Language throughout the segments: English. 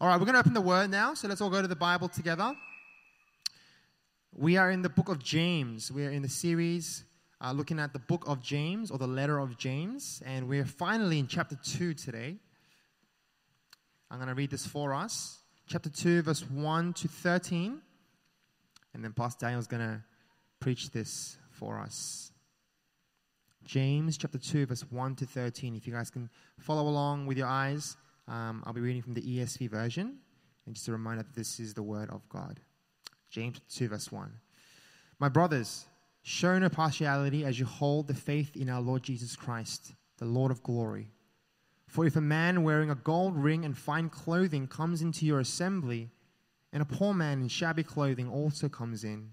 All right, we're going to open the word now, so let's all go to the Bible together. We are in the book of James. We are in the series uh, looking at the book of James or the letter of James, and we're finally in chapter 2 today. I'm going to read this for us. Chapter 2, verse 1 to 13. And then Pastor Daniel's going to preach this for us. James chapter 2, verse 1 to 13. If you guys can follow along with your eyes, um, I'll be reading from the ESV version. And just a reminder that this is the word of God. James 2, verse 1. My brothers, show no partiality as you hold the faith in our Lord Jesus Christ, the Lord of glory. For if a man wearing a gold ring and fine clothing comes into your assembly, and a poor man in shabby clothing also comes in,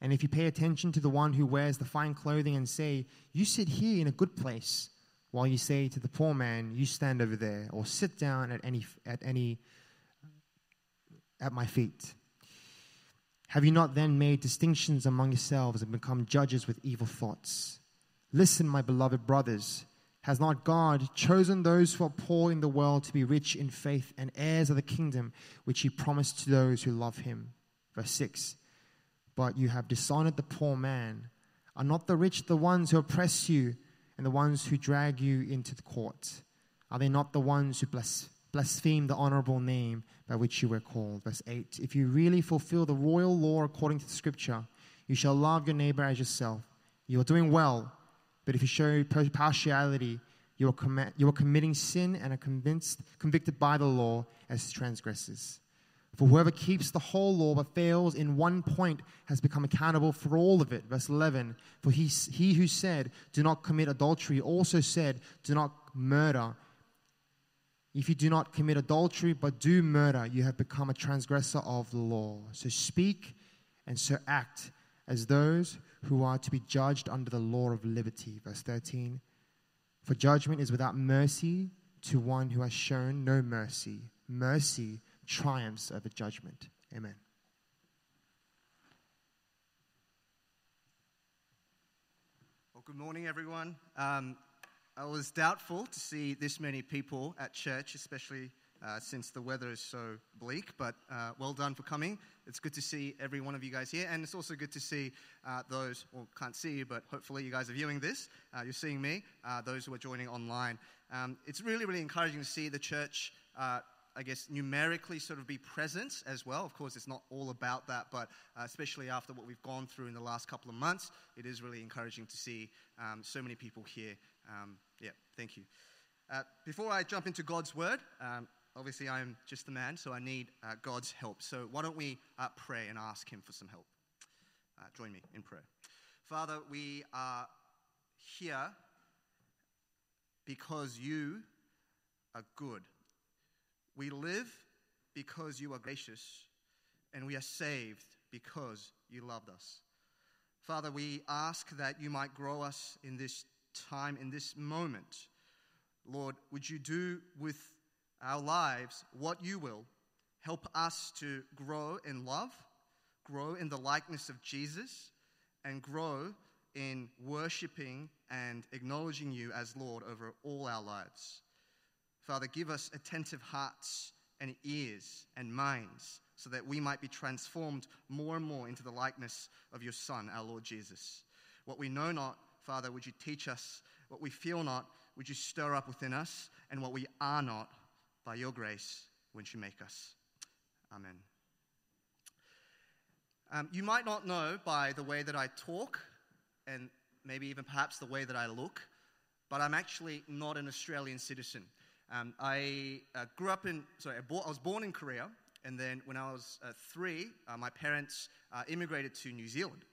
and if you pay attention to the one who wears the fine clothing and say, You sit here in a good place, while you say to the poor man, You stand over there, or sit down at any, at any, at my feet. Have you not then made distinctions among yourselves and become judges with evil thoughts? Listen, my beloved brothers. Has not God chosen those who are poor in the world to be rich in faith and heirs of the kingdom which he promised to those who love him? Verse 6 But you have dishonored the poor man. Are not the rich the ones who oppress you and the ones who drag you into the court? Are they not the ones who blaspheme the honorable name by which you were called? Verse 8 If you really fulfill the royal law according to the scripture, you shall love your neighbor as yourself. You are doing well. But if you show partiality, you are, you are committing sin and are convinced, convicted by the law as transgressors. For whoever keeps the whole law but fails in one point has become accountable for all of it. Verse 11 For he, he who said, Do not commit adultery, also said, Do not murder. If you do not commit adultery but do murder, you have become a transgressor of the law. So speak and so act as those who are to be judged under the law of liberty. Verse 13 For judgment is without mercy to one who has shown no mercy. Mercy triumphs over judgment. Amen. Well, good morning, everyone. Um, I was doubtful to see this many people at church, especially uh, since the weather is so bleak, but uh, well done for coming. It's good to see every one of you guys here, and it's also good to see uh, those, well, can't see you, but hopefully you guys are viewing this. Uh, you're seeing me, uh, those who are joining online. Um, it's really, really encouraging to see the church. Uh, I guess numerically sort of be present as well. Of course, it's not all about that, but especially after what we've gone through in the last couple of months, it is really encouraging to see um, so many people here. Um, yeah, thank you. Uh, before I jump into God's word, um, obviously I'm just a man, so I need uh, God's help. So why don't we uh, pray and ask Him for some help? Uh, join me in prayer. Father, we are here because you are good. We live because you are gracious, and we are saved because you loved us. Father, we ask that you might grow us in this time, in this moment. Lord, would you do with our lives what you will. Help us to grow in love, grow in the likeness of Jesus, and grow in worshiping and acknowledging you as Lord over all our lives. Father, give us attentive hearts and ears and minds so that we might be transformed more and more into the likeness of your Son, our Lord Jesus. What we know not, Father, would you teach us? What we feel not, would you stir up within us? And what we are not, by your grace, won't you make us? Amen. Um, you might not know by the way that I talk, and maybe even perhaps the way that I look, but I'm actually not an Australian citizen. Um, I uh, grew up in, sorry, I, bought, I, was born in Korea, and then when I was uh, three, uh, my parents uh, immigrated to New Zealand.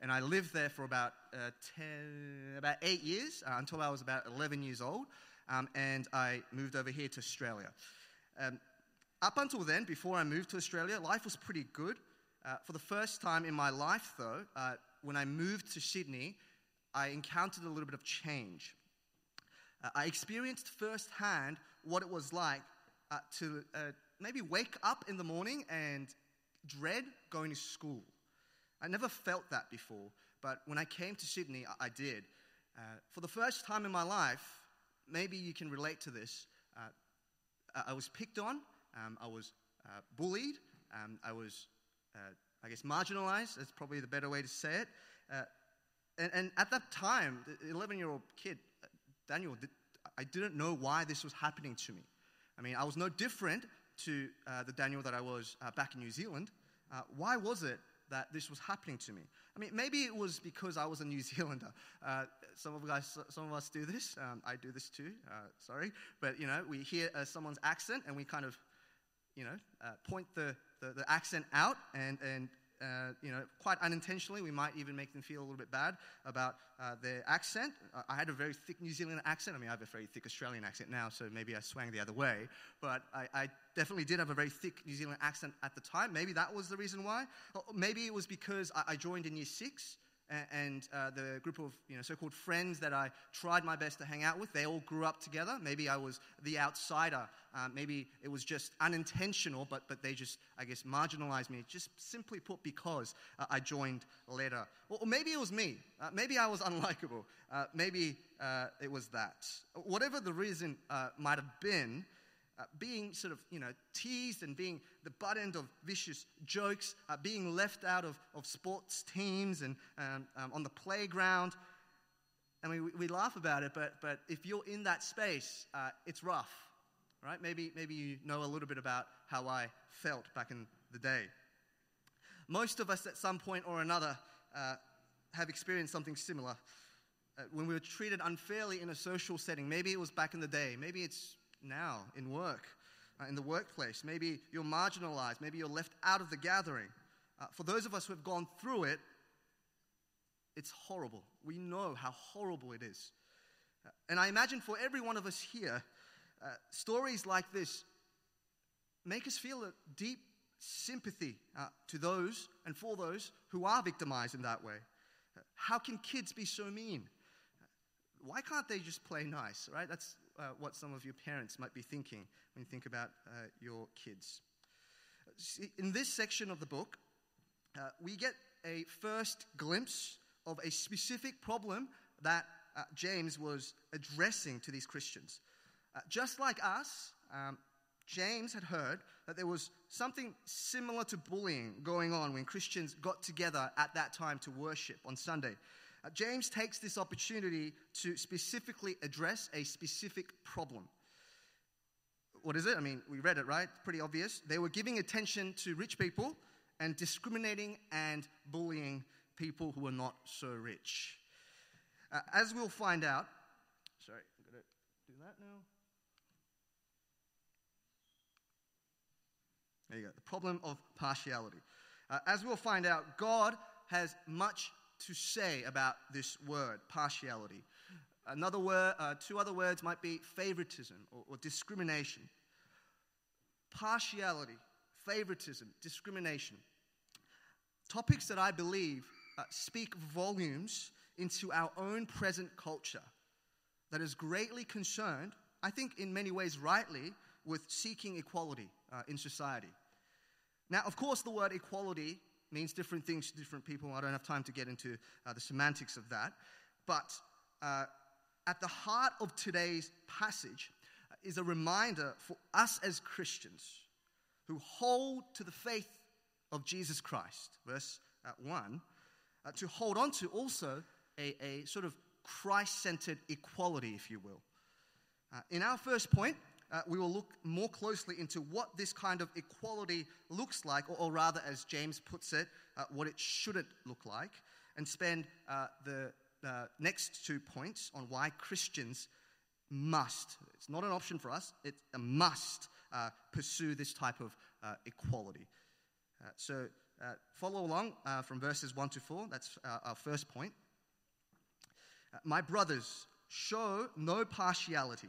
And I lived there for about, uh, 10, about eight years uh, until I was about 11 years old um, and I moved over here to Australia. Um, up until then, before I moved to Australia, life was pretty good. For the first time in my life, though, when I moved to Sydney, I encountered a little bit of change. Uh, I experienced firsthand what it was like uh, to uh, maybe wake up in the morning and dread going to school. I never felt that before, but when I came to Sydney, I, I did. Uh, for the first time in my life, maybe you can relate to this. Uh, I was picked on, Um, I was uh, bullied. Um, I was, I guess, marginalized. That's probably the better way to say it. And, and, at that time, the 11 year old kid, Daniel, I didn't know why this was happening to me. I mean, I was no different to uh, the Daniel that I was uh, back in New Zealand. why was it that this was happening to me. I mean, maybe it was because I was a New Zealander. Uh, some of guys, some of us do this. Um, I do this too. Uh, sorry, but you know, we hear uh, someone's accent and we kind of, you know, uh, point the, the, the accent out and and uh, you know, quite unintentionally, we might even make them feel a little bit bad about uh, their accent. I had a very thick New Zealand accent. I mean, I have a very thick Australian accent now, so maybe I swang the other way. But I, I definitely did have a very thick New Zealand accent at the time. Maybe that was the reason why. Maybe it was because I, I joined in year six and uh, the group of you know, so-called friends that I tried my best to hang out with, they all grew up together. Maybe I was the outsider. Uh, maybe it was just unintentional, but, but they just, I guess, marginalized me, just simply put, because uh, I joined later. Or, or, maybe it was me. Uh, maybe I was unlikable. Uh, maybe uh, it was that. Whatever the reason might have been, uh, being sort of, you know, teased and being the butt end of vicious jokes, uh, being left out of, of sports teams and um, um, on the playground. And we, we laugh about it, but, but if you're in that space, uh, it's rough, right? Maybe, maybe you know a little bit about how I felt back in the day. Most of us, at some point or another, uh, have experienced something similar. Uh, when we were treated unfairly in a social setting, maybe it was back in the day, maybe it's now in work, uh, in the workplace. Maybe you're marginalized. Maybe you're left out of the gathering. Uh, for those of us who have gone through it, it's horrible. We know how horrible it is. Uh, and I imagine for every one of us here, uh, stories like this make us feel a deep sympathy uh, to those and for those who are victimized in that way. Uh, how can kids be so mean? Why can't they just play nice, right? That's uh, what some of your parents might be thinking when you think about uh, your kids. In this section of the book, uh, we get a first glimpse of a specific problem that uh, James was addressing to these Christians. Uh, just like us, um, James had heard that there was something similar to bullying going on when Christians got together at that time to worship on Sunday. Uh, James takes this opportunity to specifically address a specific problem. What is it? I mean, we read it, right? Pretty obvious. They were giving attention to rich people and discriminating and bullying people who were not so rich. Uh, as we'll find out, sorry, I'm going to do that now. There you go. The problem of partiality. Uh, as we'll find out, God has much to say about this word, partiality. Another word, uh, two other words might be favoritism or, or discrimination. Partiality, favoritism, discrimination. Topics that I believe uh, speak volumes into our own present culture that is greatly concerned, I think in many ways rightly, with seeking equality uh, in society. Now, of course, the word equality means different things to different people. I don't have time to get into uh, the semantics of that. But uh, at the heart of today's passage uh, is a reminder for us as Christians who hold to the faith of Jesus Christ, verse uh, 1, uh, to hold on to also a, a sort of Christ centered equality, if you will. Uh, in our first point, uh, we will look more closely into what this kind of equality looks like, or, or rather, as James puts it, uh, what it shouldn't look like, and spend uh, the next two points on why Christians must, it's not an option for us, it's a must uh, pursue this type of uh, equality. Uh, so follow along from verses 1 to 4, that's our first point. My brothers, show no partiality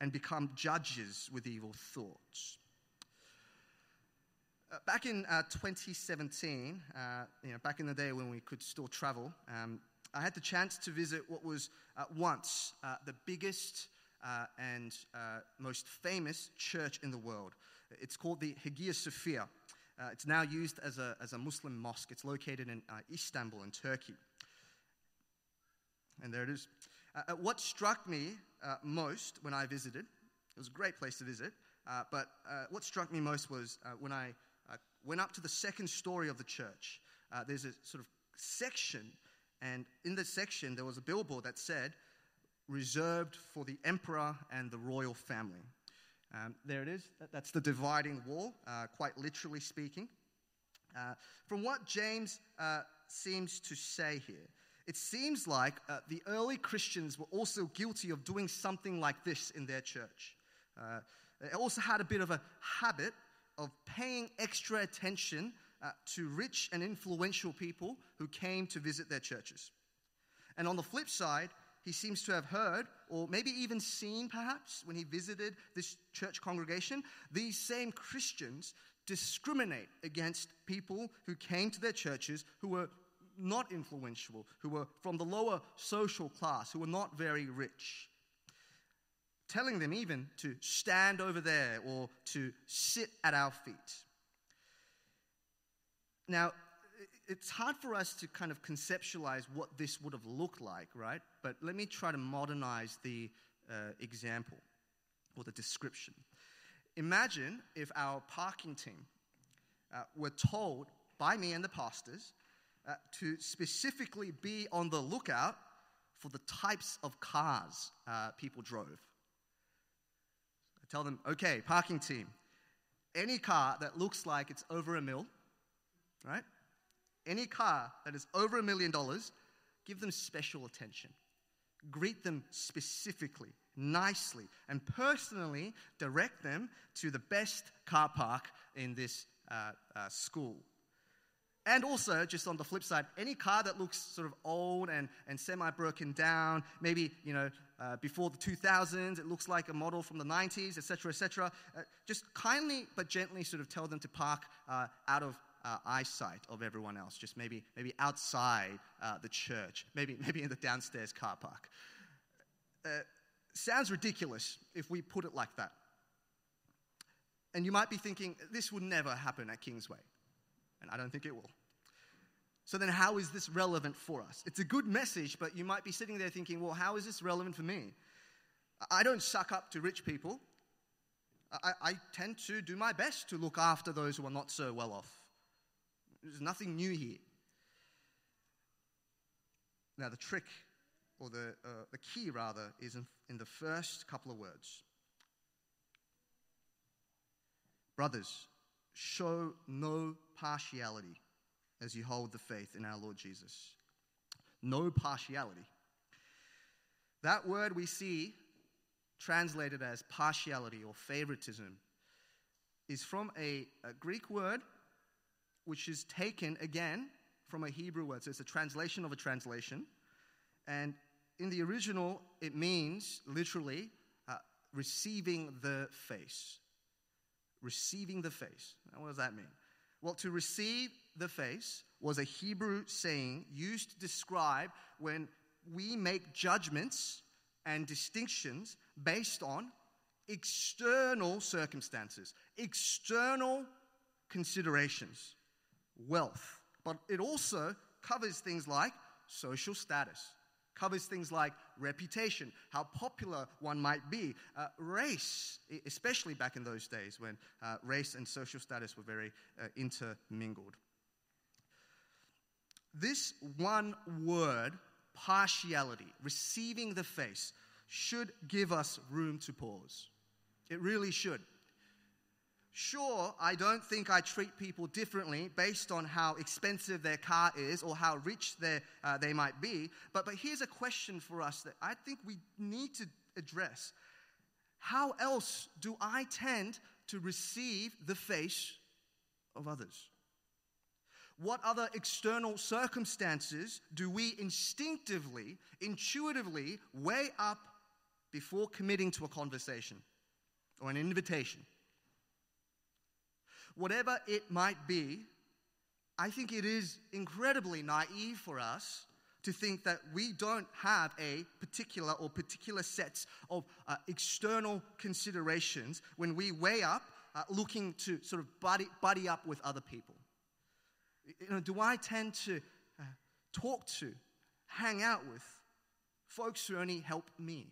and become judges with evil thoughts? Uh, back in uh, 2017, uh, you know, back in the day when we could still travel, um, I had the chance to visit what was uh, once uh, the biggest and most famous church in the world. It's called the Hagia Sophia. it's now used as a, as a Muslim mosque. It's located in Istanbul, in Turkey. And there it is. what struck me most when I visited, it was a great place to visit, but what struck me most was when I went up to the second story of the church. Uh, there's a sort of section, and in the section, there was a billboard that said, reserved for the emperor and the royal family. Um, there it is. That's the dividing wall, uh, quite literally speaking. Uh, from what James uh, seems to say here, it seems like uh, the early Christians were also guilty of doing something like this in their church. Uh, they also had a bit of a habit of paying extra attention uh, to rich and influential people who came to visit their churches. And on the flip side, he seems to have heard, or maybe even seen perhaps, when he visited this church congregation, these same Christians discriminate against people who came to their churches who were not influential, who were from the lower social class, who were not very rich telling them even to stand over there or to sit at our feet. Now, it's hard for us to kind of conceptualize what this would have looked like, right? But let me try to modernize the uh, example or the description. Imagine if our parking team uh, were told by me and the pastors uh, to specifically be on the lookout for the types of cars uh, people drove. I tell them, okay, parking team, any car that looks like it's over a mil, right? Any car that is over a million dollars, give them special attention. Greet them specifically, nicely, and personally direct them to the best car park in this uh, uh, school. And also, just on the flip side, any car that looks sort of old and, and semi broken down, maybe, you know, uh, before the 2000s, it looks like a model from the 90s, etc., etc., uh, just kindly but gently sort of tell them to park uh, out of uh, eyesight of everyone else, just maybe, maybe outside uh, the church, maybe, maybe in the downstairs car park. Uh, sounds ridiculous if we put it like that. And you might be thinking, this would never happen at Kingsway. And I don't think it will. So then, how is this relevant for us? It's a good message, but you might be sitting there thinking, well, how is this relevant for me? I don't suck up to rich people. I, I, tend to do my best to look after those who are not so well off. There's nothing new here. Now, the trick, or the, uh, the key rather, is in, in the first couple of words. Brothers, show no partiality as you hold the faith in our Lord Jesus. No partiality. That word we see translated as partiality or favoritism is from a, a, Greek word which is taken again from a Hebrew word. So it's a translation of a translation. And in the original, it means literally uh, receiving the face receiving the face. Now, what does that mean? Well, to receive the face was a Hebrew saying used to describe when we make judgments and distinctions based on external circumstances, external considerations, wealth. But it also covers things like social status, covers things like reputation, how popular one might be, uh, race, especially back in those days when uh, race and social status were very uh, intermingled. This one word, partiality, receiving the face, should give us room to pause. It really should. Sure, I don't think I treat people differently based on how expensive their car is or how rich uh, they might be. But, but here's a question for us that I think we need to address. How else do I tend to receive the face of others? What other external circumstances do we instinctively, intuitively weigh up before committing to a conversation or an invitation? Whatever it might be, I think it is incredibly naive for us to think that we don't have a particular or particular sets of uh, external considerations when we weigh up uh, looking to sort of buddy, buddy up with other people. You know, do I tend to uh, talk to, hang out with folks who only help me?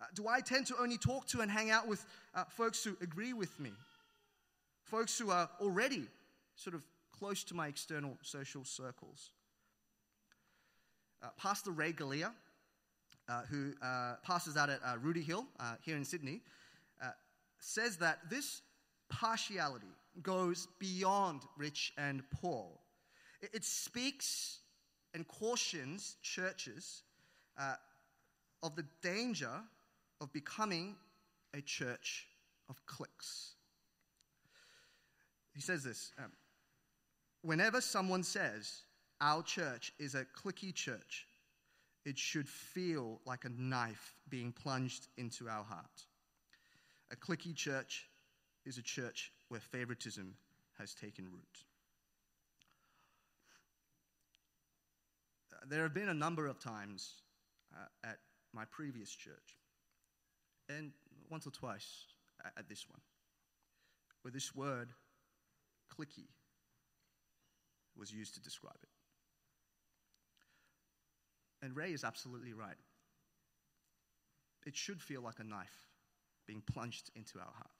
Uh, do I tend to only talk to and hang out with uh, folks who agree with me? Folks who are already sort of close to my external social circles? Uh, Pastor Ray Galea, uh, who uh, passes out at uh, Hill uh, here in Sydney, uh, says that this partiality goes beyond rich and poor. It, it speaks and cautions churches of the danger of becoming a church of cliques. He says this um, Whenever someone says, our church is a cliquey church, it should feel like a knife being plunged into our heart. A cliquey church is a church where favoritism has taken root. Uh, there have been a number of times uh, at my previous church, and once or twice at, at this one, where this word, cliquey, was used to describe it. And Ray is absolutely right. It should feel like a knife being plunged into our heart.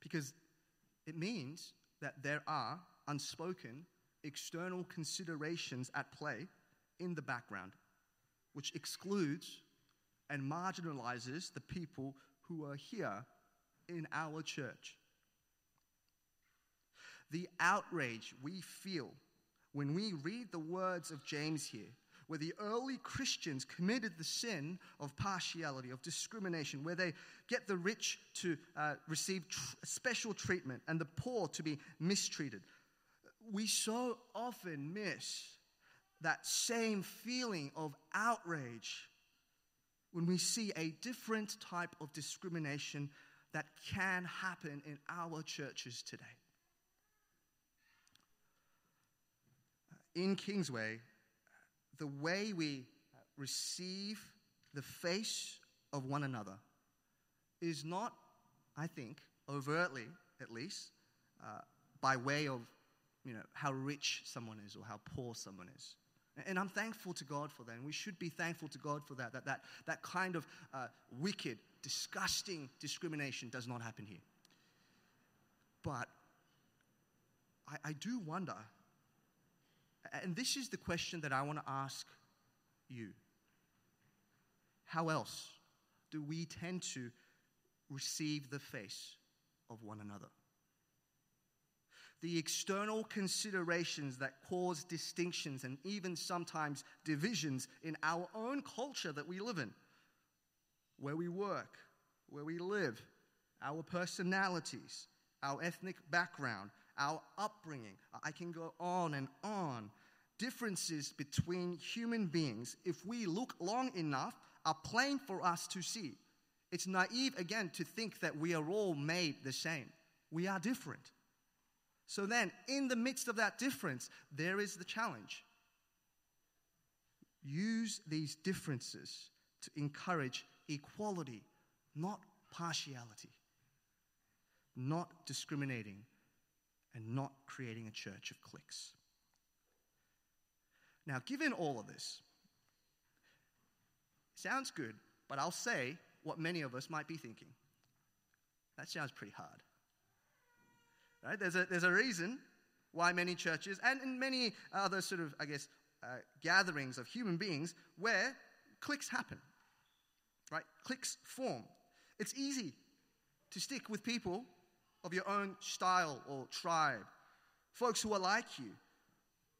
Because it means that there are unspoken external considerations at play in the background, which excludes and marginalizes the people who are here in our church. The outrage we feel when we read the words of James here where the early Christians committed the sin of partiality, of discrimination, where they get the rich to uh, receive tr- special treatment and the poor to be mistreated. We so often miss that same feeling of outrage when we see a different type of discrimination that can happen in our churches today. In Kingsway, the way we receive the face of one another is not, I think, overtly at least, uh, by way of you know, how rich someone is or how poor someone is. And I'm thankful to God for that. And we should be thankful to God for that. That, that, that kind of uh, wicked, disgusting discrimination does not happen here. But I, I do wonder and this is the question that I want to ask you. How else do we tend to receive the face of one another? The external considerations that cause distinctions and even sometimes divisions in our own culture that we live in, where we work, where we live, our personalities, our ethnic background, our upbringing. I can go on and on. Differences between human beings, if we look long enough, are plain for us to see. It's naive, again, to think that we are all made the same. We are different. So then, in the midst of that difference, there is the challenge. Use these differences to encourage equality, not partiality, not discriminating and not creating a church of cliques. Now, given all of this, sounds good, but I'll say what many of us might be thinking. That sounds pretty hard. Right? There's, a, there's a reason why many churches and, and many other sort of, I guess, uh, gatherings of human beings where cliques happen. Right? Cliques form. It's easy to stick with people of your own style or tribe, folks who are like you,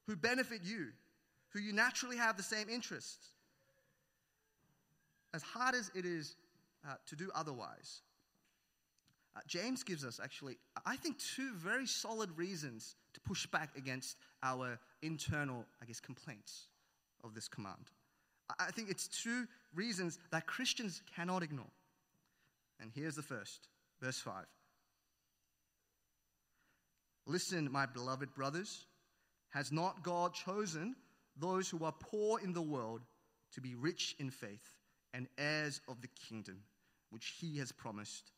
who benefit you, who you naturally have the same interests. As hard as it is uh, to do otherwise, uh, James gives us actually, I think, two very solid reasons to push back against our internal, I guess, complaints of this command. I think it's two reasons that Christians cannot ignore. And here's the first, verse 5. Listen, my beloved brothers, has not God chosen those who are poor in the world to be rich in faith and heirs of the kingdom which he has promised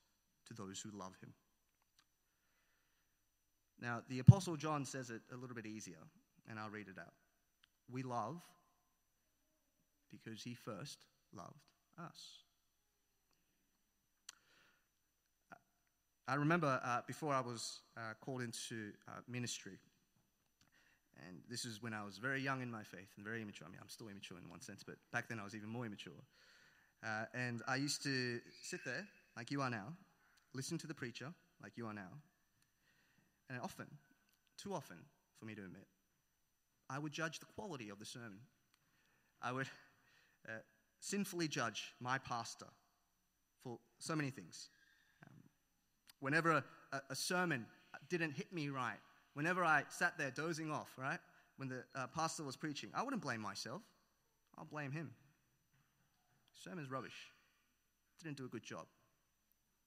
to those who love him? Now, the Apostle John says it a little bit easier, and I'll read it out. We love because he first loved us. I remember uh, before I was uh, called into uh, ministry, and this is when I was very young in my faith and very immature. I mean, I'm still immature in one sense, but back then I was even more immature. Uh, and I used to sit there, like you are now, listen to the preacher, like you are now, and often, too often for me to admit, I would judge the quality of the sermon. I would uh, sinfully judge my pastor for so many things. Whenever a, a, sermon didn't hit me right, whenever I sat there dozing off, right, when the uh, pastor was preaching, I wouldn't blame myself. I'll blame him. Sermon's rubbish. Didn't do a good job.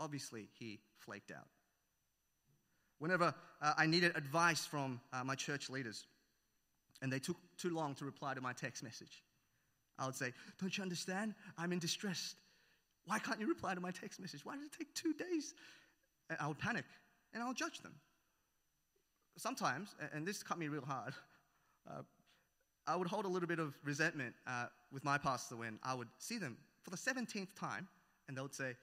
Obviously, he flaked out. Whenever uh, I needed advice from uh, my church leaders and they took too long to reply to my text message, I would say, Don't you understand? I'm in distress. Why can't you reply to my text message? Why did it take two days? I would panic and I would judge them. Sometimes, and this cut me real hard, uh, I would hold a little bit of resentment uh, with my pastor when I would see them for the 17th time and they would say,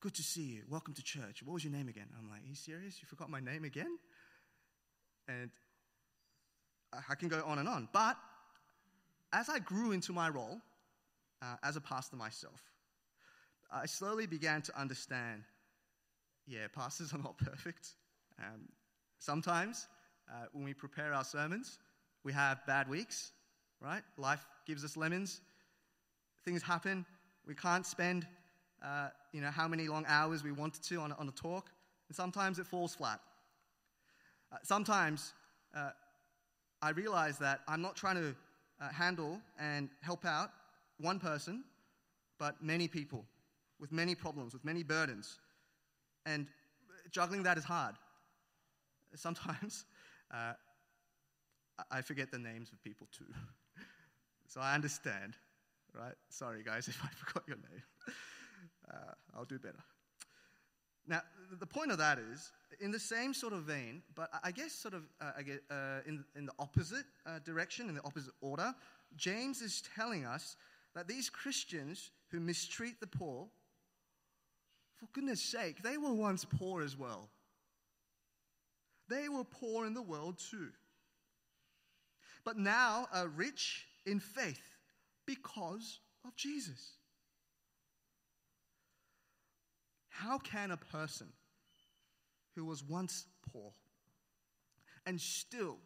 Good to see you. Welcome to church. What was your name again? I'm like, Are you serious? You forgot my name again? And I can go on and on. But as I grew into my role uh, as a pastor myself, I slowly began to understand yeah, pastors are not perfect. Um, sometimes uh, when we prepare our sermons, we have bad weeks, right? Life gives us lemons. Things happen. We can't spend, uh, you know, how many long hours we wanted to on, on a talk. And sometimes it falls flat. Uh, sometimes uh, I realize that I'm not trying to uh, handle and help out one person, but many people with many problems, with many burdens. And juggling that is hard. Sometimes uh, I forget the names of people too. so I understand, right? Sorry, guys, if I forgot your name. Uh, I'll do better. Now, the point of that is, in the same sort of vein, but I guess sort of uh, I get, uh, in, in the opposite uh, direction, in the opposite order, James is telling us that these Christians who mistreat the poor for goodness sake, they were once poor as well. They were poor in the world too. But now are rich in faith because of Jesus. How can a person who was once poor and still,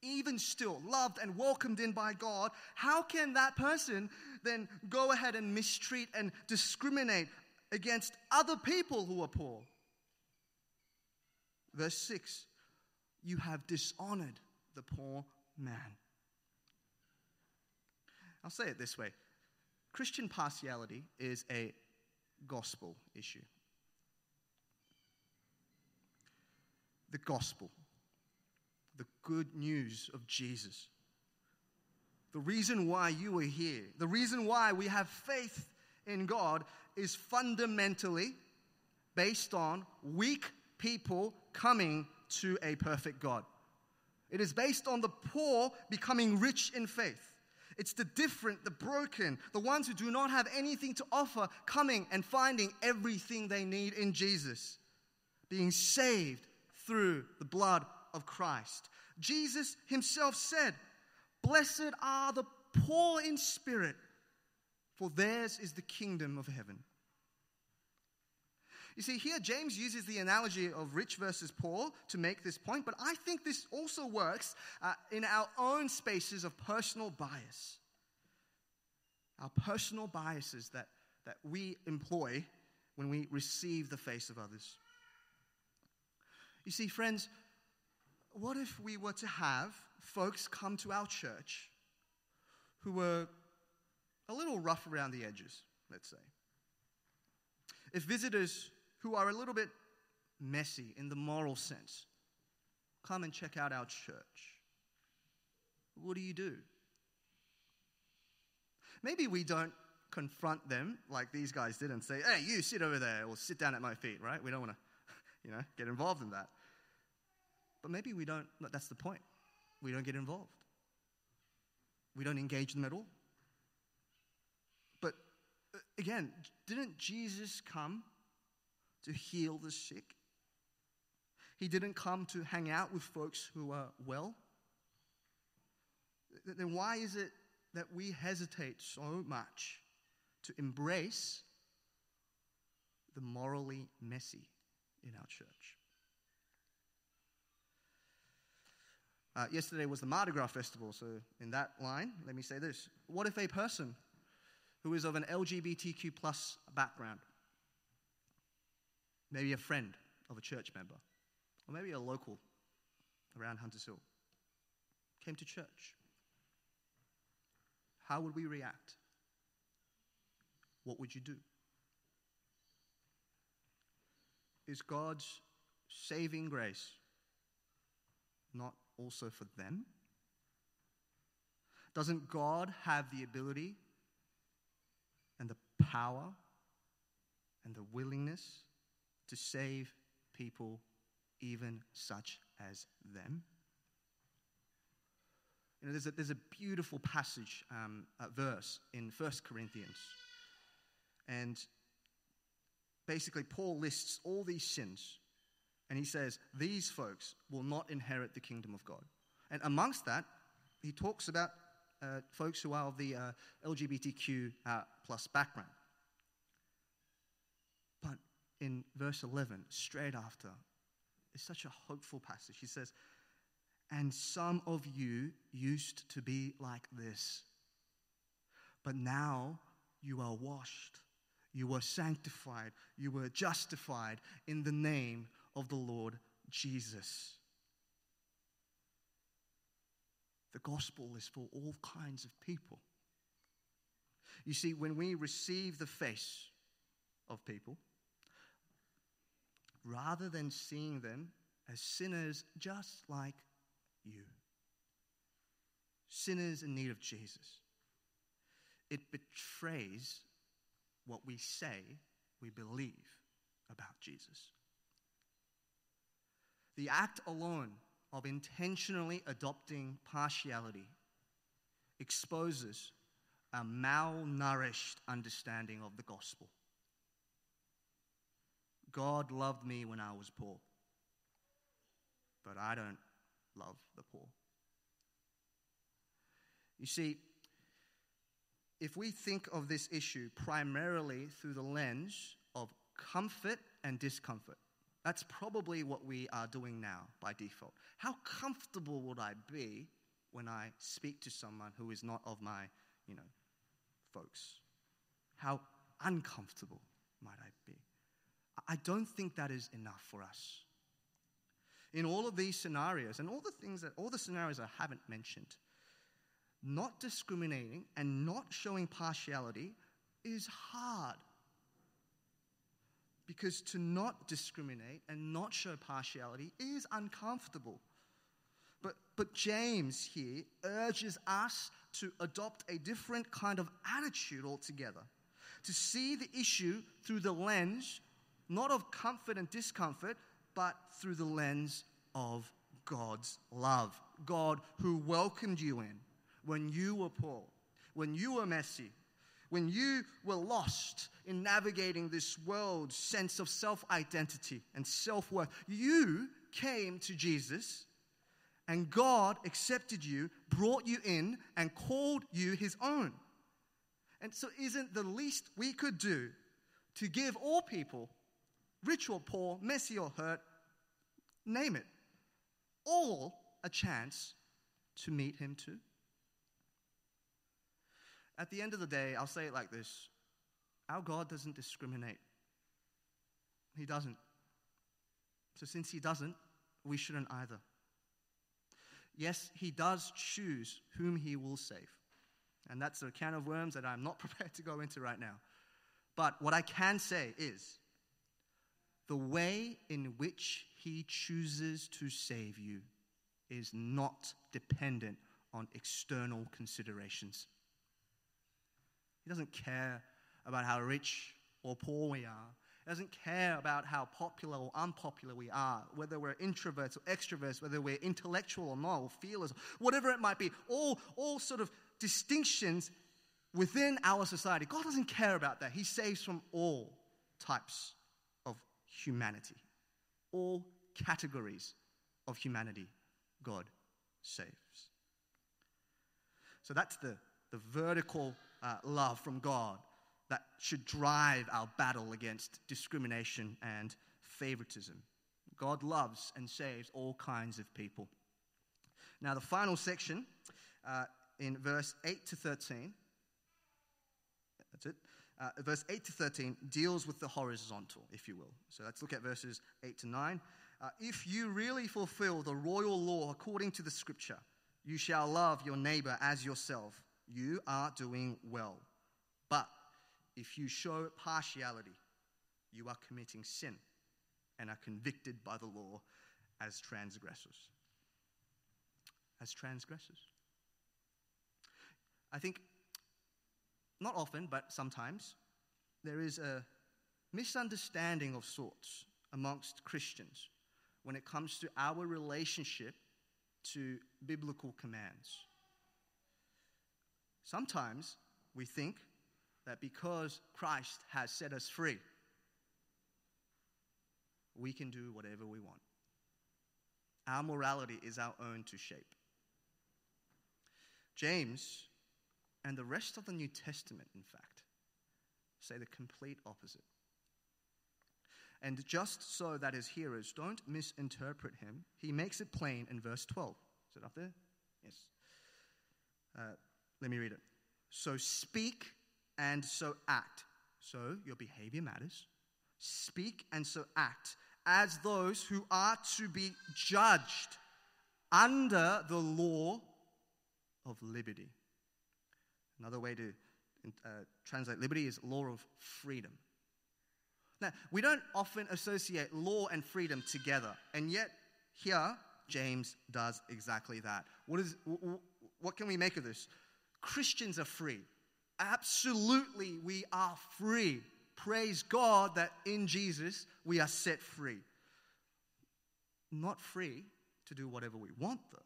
even still, loved and welcomed in by God, how can that person then go ahead and mistreat and discriminate against other people who are poor. Verse 6 You have dishonored the poor man. I'll say it this way Christian partiality is a gospel issue. The gospel, the good news of Jesus. The reason why you are here, the reason why we have faith in God is fundamentally based on weak people coming to a perfect God. It is based on the poor becoming rich in faith. It's the different, the broken, the ones who do not have anything to offer coming and finding everything they need in Jesus, being saved through the blood of Christ. Jesus himself said, Blessed are the poor in spirit, for theirs is the kingdom of heaven. You see, here James uses the analogy of rich versus poor to make this point, but I think this also works uh, in our own spaces of personal bias. Our personal biases that, that we employ when we receive the face of others. You see, friends, what if we were to have folks come to our church who were a little rough around the edges, let's say. If visitors who are a little bit messy in the moral sense come and check out our church. What do you do? Maybe we don't confront them like these guys did and say, hey, you sit over there or sit down at my feet, right? We don't want to, you know, get involved in that. But maybe we don't, that's the point. We don't get involved. We don't engage them at all. Again, didn't Jesus come to heal the sick? He didn't come to hang out with folks who are well? Then why is it that we hesitate so much to embrace the morally messy in our church? Uh, yesterday was the Mardi Gras festival, so in that line, let me say this. What if a person who is of an LGBTQ plus background, maybe a friend of a church member, or maybe a local around Hunters Hill, came to church? How would we react? What would you do? Is God's saving grace not also for them? Doesn't God have the ability power and the willingness to save people, even such as them? You know, there's a, there's a beautiful passage, um, a verse in 1 Corinthians. And basically, Paul lists all these sins and he says, These folks will not inherit the kingdom of God. And amongst that, he talks about uh, folks who are of the uh, LGBTQ uh, plus background. In verse 11, straight after, it's such a hopeful passage. He says, And some of you used to be like this, but now you are washed, you were sanctified, you were justified in the name of the Lord Jesus. The gospel is for all kinds of people. You see, when we receive the face of people, rather than seeing them as sinners just like you, sinners in need of Jesus, it betrays what we say we believe about Jesus. The act alone of intentionally adopting partiality exposes a malnourished understanding of the gospel. God loved me when I was poor, but I don't love the poor. You see, if we think of this issue primarily through the lens of comfort and discomfort, that's probably what we are doing now by default. How comfortable would I be when I speak to someone who is not of my, you know, folks? How uncomfortable might I be? I don't think that is enough for us. In all of these scenarios, and all the things that, all the scenarios I haven't mentioned, not discriminating and not showing partiality is hard. Because to not discriminate and not show partiality is uncomfortable. But, but James here urges us to adopt a different kind of attitude altogether, to see the issue through the lens not of comfort and discomfort, but through the lens of God's love. God who welcomed you in when you were poor, when you were messy, when you were lost in navigating this world's sense of self identity and self worth, you came to Jesus and God accepted you, brought you in, and called you his own. And so, isn't the least we could do to give all people, rich or poor, messy or hurt, name it, all a chance to meet him too? At the end of the day, I'll say it like this our God doesn't discriminate. He doesn't. So, since He doesn't, we shouldn't either. Yes, He does choose whom He will save. And that's a can of worms that I'm not prepared to go into right now. But what I can say is the way in which he chooses to save you is not dependent on external considerations. He doesn't care about how rich or poor we are. He doesn't care about how popular or unpopular we are, whether we're introverts or extroverts, whether we're intellectual or not, or feelers, whatever it might be. All, all sort of distinctions within our society. God doesn't care about that. He saves from all types humanity, all categories of humanity. God saves. So that's the, the vertical uh, love from God that should drive our battle against discrimination and favoritism. God loves and saves all kinds of people. Now, the final section uh, in verse 8 to 13, that's it. Uh, verse 8 to 13 deals with the horizontal, if you will. So let's look at verses 8 to 9. Uh, if you really fulfill the royal law according to the scripture, you shall love your neighbor as yourself. You are doing well. But if you show partiality, you are committing sin and are convicted by the law as transgressors. As transgressors. I think, not often, but sometimes, there is a misunderstanding of sorts amongst Christians when it comes to our relationship to biblical commands. Sometimes we think that because Christ has set us free, we can do whatever we want. Our morality is our own to shape. James and the rest of the New Testament, in fact, say the complete opposite. And just so that his hearers don't misinterpret him, he makes it plain in verse 12. Is it up there? Yes. Uh, let me read it. So speak and so act. So your behavior matters. Speak and so act as those who are to be judged under the law of liberty. Another way to uh, translate liberty is law of freedom. Now, we don't often associate law and freedom together, and yet here James does exactly that. What, is, what can we make of this? Christians are free. Absolutely, we are free. Praise God that in Jesus we are set free. Not free to do whatever we want, though.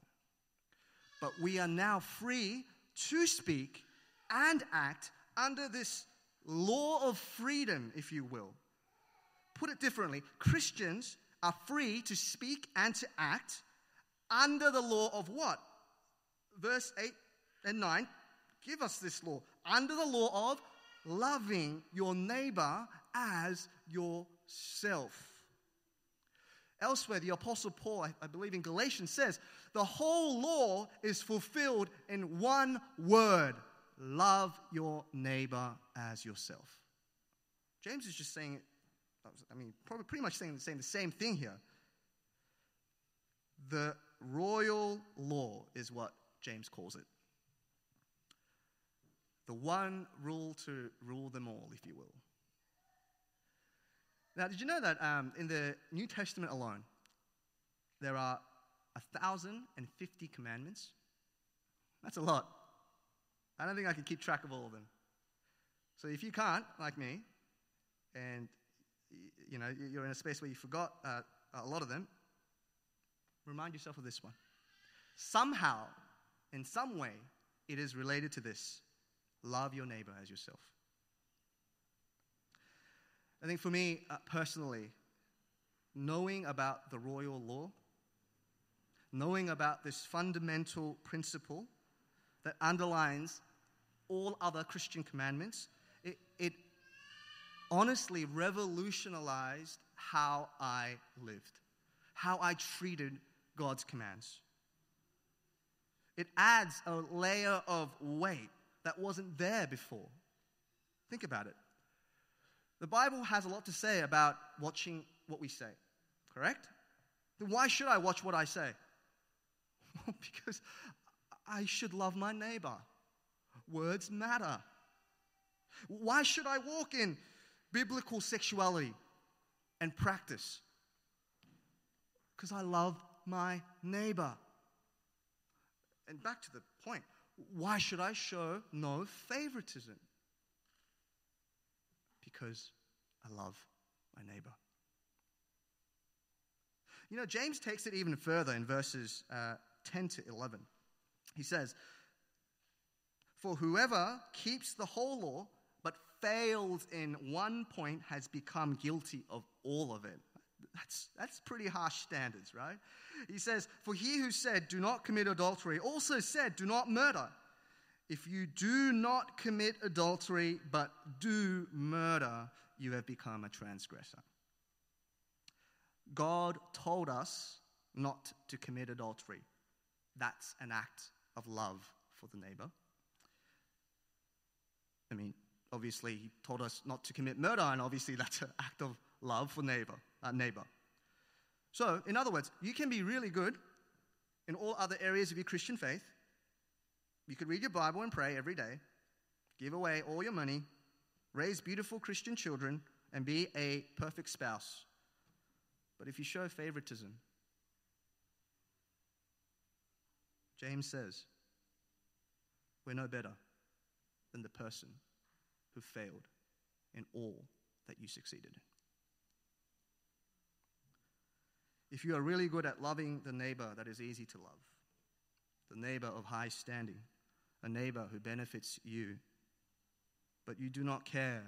But we are now free to speak and act under this law of freedom, if you will. Put it differently Christians are free to speak and to act under the law of what? Verse 8 and 9 give us this law. Under the law of loving your neighbor as yourself. Elsewhere, the Apostle Paul, I, believe in Galatians, says the whole law is fulfilled in one word love your neighbor as yourself. James is just saying, I mean, probably pretty much saying, saying the same thing here. The royal law is what James calls it. The one rule to rule them all, if you will. Now, did you know that um, in the New Testament alone, there are 1,050 commandments? That's a lot. I don't think I can keep track of all of them. So if you can't, like me, and you know you're in a space where you forgot uh, a lot of them, remind yourself of this one. Somehow, in some way, it is related to this love your neighbor as yourself. I think for me uh, personally, knowing about the royal law, knowing about this fundamental principle that underlines all other Christian commandments, it, it honestly revolutionized how I lived, how I treated God's commands. It adds a layer of weight that wasn't there before. Think about it. The Bible has a lot to say about watching what we say, correct? Then why should I watch what I say? because I should love my neighbor. Words matter. Why should I walk in biblical sexuality and practice? Because I love my neighbor. And back to the point why should I show no favoritism? Because I love my neighbor. You know, James takes it even further in verses uh, 10 to 11. He says, For whoever keeps the whole law but fails in one point has become guilty of all of it. That's, that's pretty harsh standards, right? He says, For he who said, Do not commit adultery, also said, Do not murder. If you do not commit adultery but do murder, you have become a transgressor. God told us not to commit adultery. That's an act of love for the neighbor. I mean, obviously, he told us not to commit murder, and obviously, that's an act of love for neighbor, uh, neighbor. So, in other words, you can be really good in all other areas of your Christian faith. You could read your Bible and pray every day, give away all your money, raise beautiful Christian children, and be a perfect spouse. But if you show favoritism, James says, we're no better than the person who failed in all that you succeeded. If you are really good at loving the neighbor that is easy to love, the neighbor of high standing, a neighbor who benefits you, but you do not care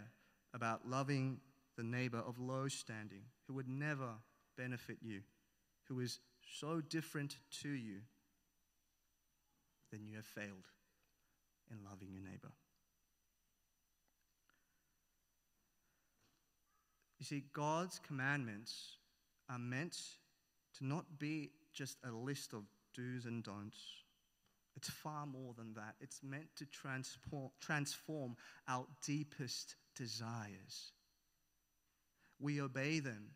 about loving the neighbor of low standing who would never benefit you, who is so different to you, then you have failed in loving your neighbor. You see, God's commandments are meant to not be just a list of do's and don'ts. It's far more than that. It's meant to transform, transform our deepest desires. We obey them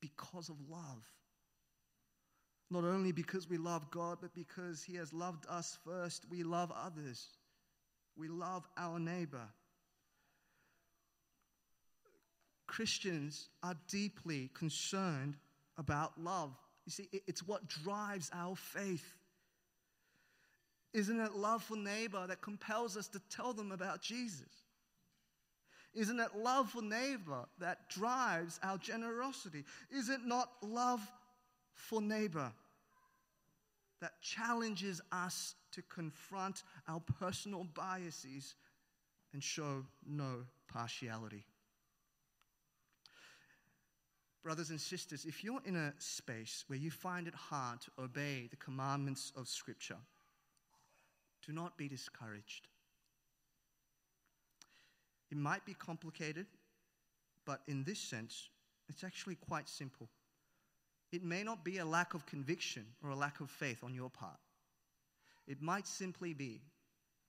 because of love. Not only because we love God, but because He has loved us first, we love others. We love our neighbor. Christians are deeply concerned about love. You see, it's what drives our faith. Isn't it love for neighbor that compels us to tell them about Jesus? Isn't it love for neighbor that drives our generosity? Is it not love for neighbor that challenges us to confront our personal biases and show no partiality? Brothers and sisters, if you're in a space where you find it hard to obey the commandments of Scripture, do not be discouraged. It might be complicated, but in this sense, it's actually quite simple. It may not be a lack of conviction or a lack of faith on your part. It might simply be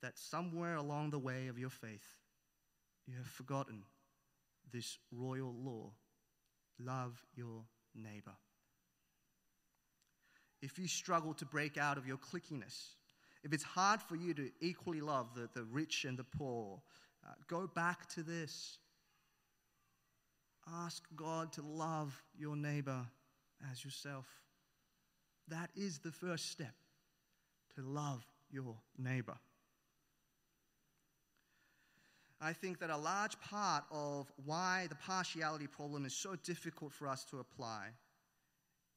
that somewhere along the way of your faith, you have forgotten this royal law love your neighbor. If you struggle to break out of your cliquiness, if it's hard for you to equally love the, the rich and the poor, uh, go back to this. Ask God to love your neighbor as yourself. That is the first step to love your neighbor. I think that a large part of why the partiality problem is so difficult for us to apply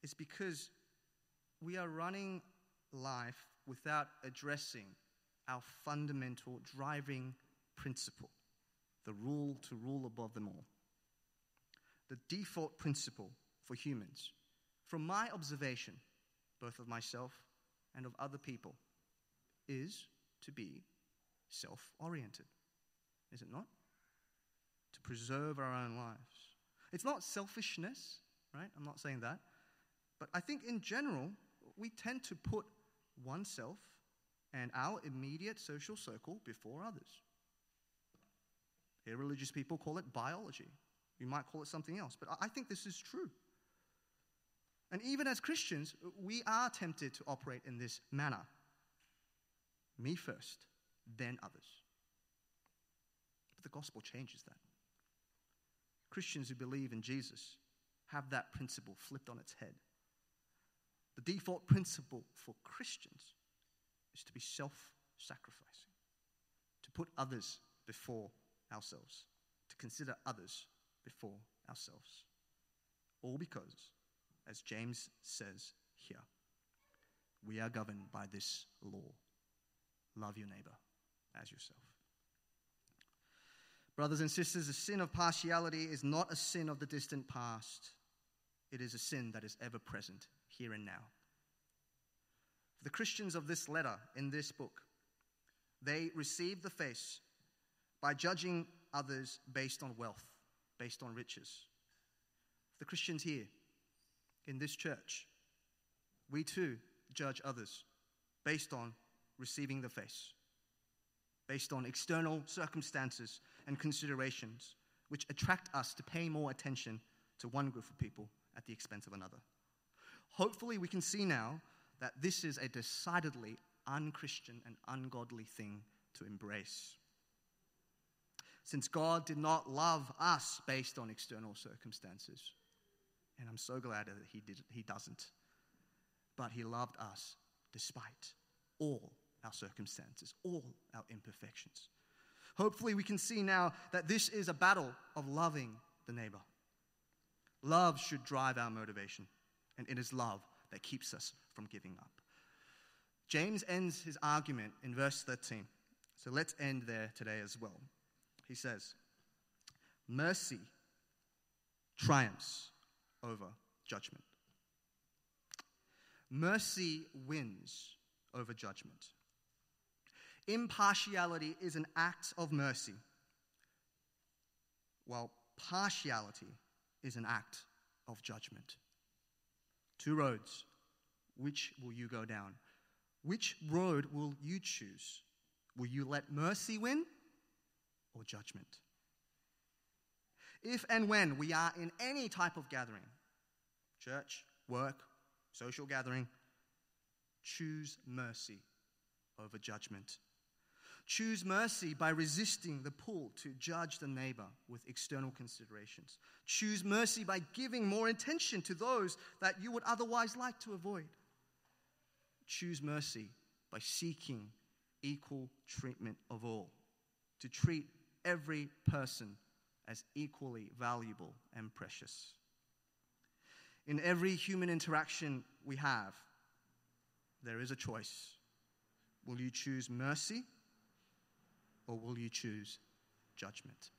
is because we are running life without addressing our fundamental driving principle, the rule to rule above them all. The default principle for humans, from my observation, both of myself and of other people, is to be self oriented. Is it not? To preserve our own lives. It's not selfishness, right? I'm not saying that. But I think in general, we tend to put oneself and our immediate social circle before others. Here, religious people call it biology. You might call it something else, but I think this is true. And even as Christians, we are tempted to operate in this manner me first, then others. But the gospel changes that. Christians who believe in Jesus have that principle flipped on its head. The default principle for Christians is to be self sacrificing, to put others before ourselves, to consider others before ourselves. All because, as James says here, we are governed by this law love your neighbor as yourself. Brothers and sisters, the sin of partiality is not a sin of the distant past. It is a sin that is ever present here and now. For the Christians of this letter in this book, they receive the face by judging others based on wealth, based on riches. The Christians here in this church, we too judge others based on receiving the face, based on external circumstances and considerations which attract us to pay more attention to one group of people at the expense of another. Hopefully, we can see now that this is a decidedly unchristian and ungodly thing to embrace. Since God did not love us based on external circumstances, and I'm so glad that He, did, he doesn't, but He loved us despite all our circumstances, all our imperfections. Hopefully, we can see now that this is a battle of loving the neighbor. Love should drive our motivation, and it is love that keeps us from giving up. James ends his argument in verse 13. So let's end there today as well. He says, Mercy triumphs over judgment. Mercy wins over judgment. Impartiality is an act of mercy, while partiality is an act of judgment. Two roads. Which will you go down? Which road will you choose? Will you let mercy win or judgment? If and when we are in any type of gathering, church, work, social gathering, choose mercy over judgment. Choose mercy by resisting the pull to judge the neighbor with external considerations. Choose mercy by giving more attention to those that you would otherwise like to avoid. Choose mercy by seeking equal treatment of all, to treat every person as equally valuable and precious. In every human interaction we have, there is a choice. Will you choose mercy or will you choose judgment?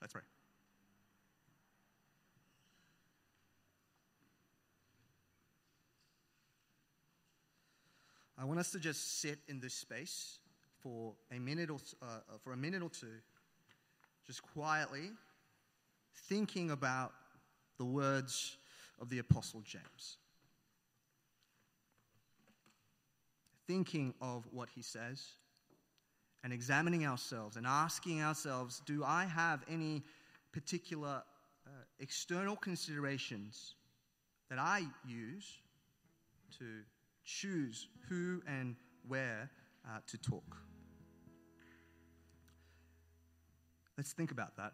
Let's pray. I want us to just sit in this space for a minute or, uh, for a minute or two, just quietly thinking about the words of the Apostle James. Thinking of what he says and examining ourselves and asking ourselves do I have any particular uh, external considerations that I use to choose who and where uh, to talk? Let's think about that.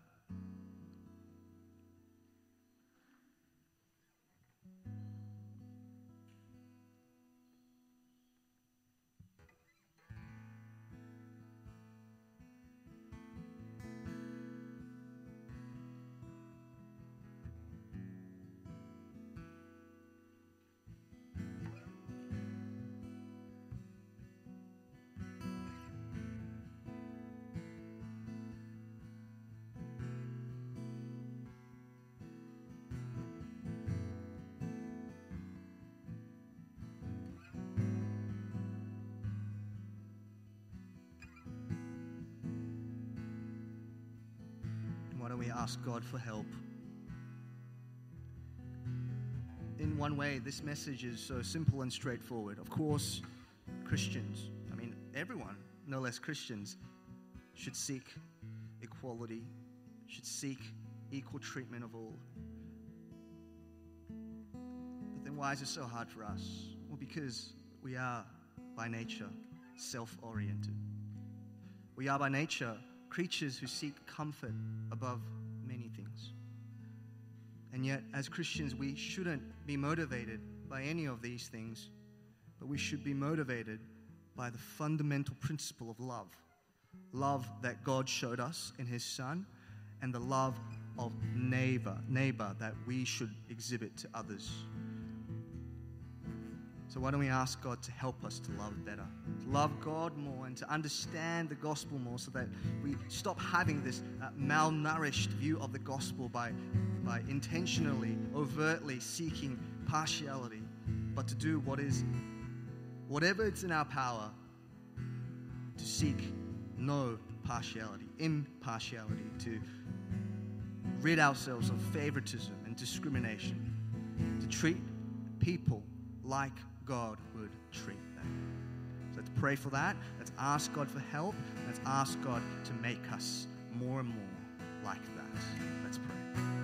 Ask God for help? In one way, this message is so simple and straightforward. Of course, Christians, I mean, everyone, no less Christians, should seek equality, should seek equal treatment of all. But then why is it so hard for us? Well, because we are by nature self oriented. We are by nature creatures who seek comfort above. And yet, as Christians, we shouldn't be motivated by any of these things, but we should be motivated by the fundamental principle of love love that God showed us in His Son, and the love of neighbor, neighbor that we should exhibit to others. So, why don't we ask God to help us to love better, to love God more, and to understand the gospel more so that we stop having this uh, malnourished view of the gospel by, by intentionally, overtly seeking partiality, but to do what is, whatever it's in our power, to seek no partiality, impartiality, to rid ourselves of favoritism and discrimination, to treat people like God would treat them. So let's pray for that. Let's ask God for help. Let's ask God to make us more and more like that. Let's pray.